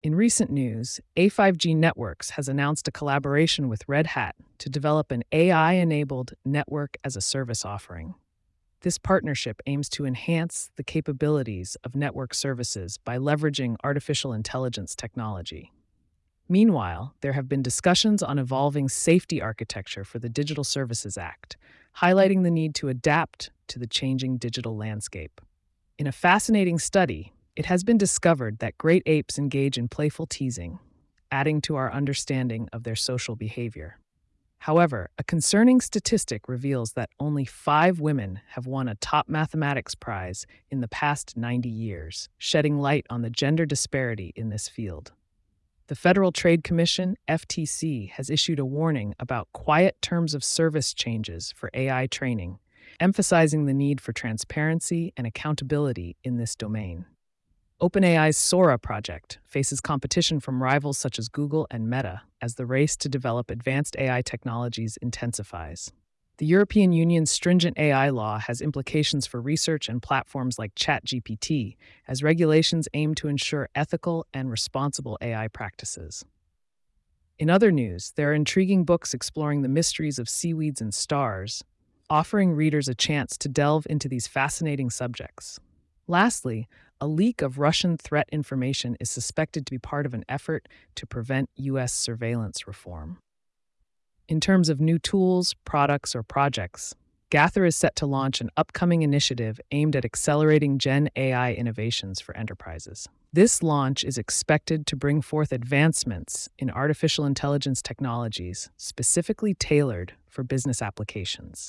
In recent news, A5G Networks has announced a collaboration with Red Hat to develop an AI enabled network as a service offering. This partnership aims to enhance the capabilities of network services by leveraging artificial intelligence technology. Meanwhile, there have been discussions on evolving safety architecture for the Digital Services Act, highlighting the need to adapt to the changing digital landscape. In a fascinating study, it has been discovered that great apes engage in playful teasing, adding to our understanding of their social behavior. However, a concerning statistic reveals that only five women have won a top mathematics prize in the past 90 years, shedding light on the gender disparity in this field. The Federal Trade Commission, FTC, has issued a warning about quiet terms of service changes for AI training, emphasizing the need for transparency and accountability in this domain. OpenAI's Sora project faces competition from rivals such as Google and Meta as the race to develop advanced AI technologies intensifies. The European Union's stringent AI law has implications for research and platforms like ChatGPT, as regulations aim to ensure ethical and responsible AI practices. In other news, there are intriguing books exploring the mysteries of seaweeds and stars, offering readers a chance to delve into these fascinating subjects. Lastly, a leak of Russian threat information is suspected to be part of an effort to prevent U.S. surveillance reform. In terms of new tools, products, or projects, Gathr is set to launch an upcoming initiative aimed at accelerating Gen AI innovations for enterprises. This launch is expected to bring forth advancements in artificial intelligence technologies specifically tailored for business applications.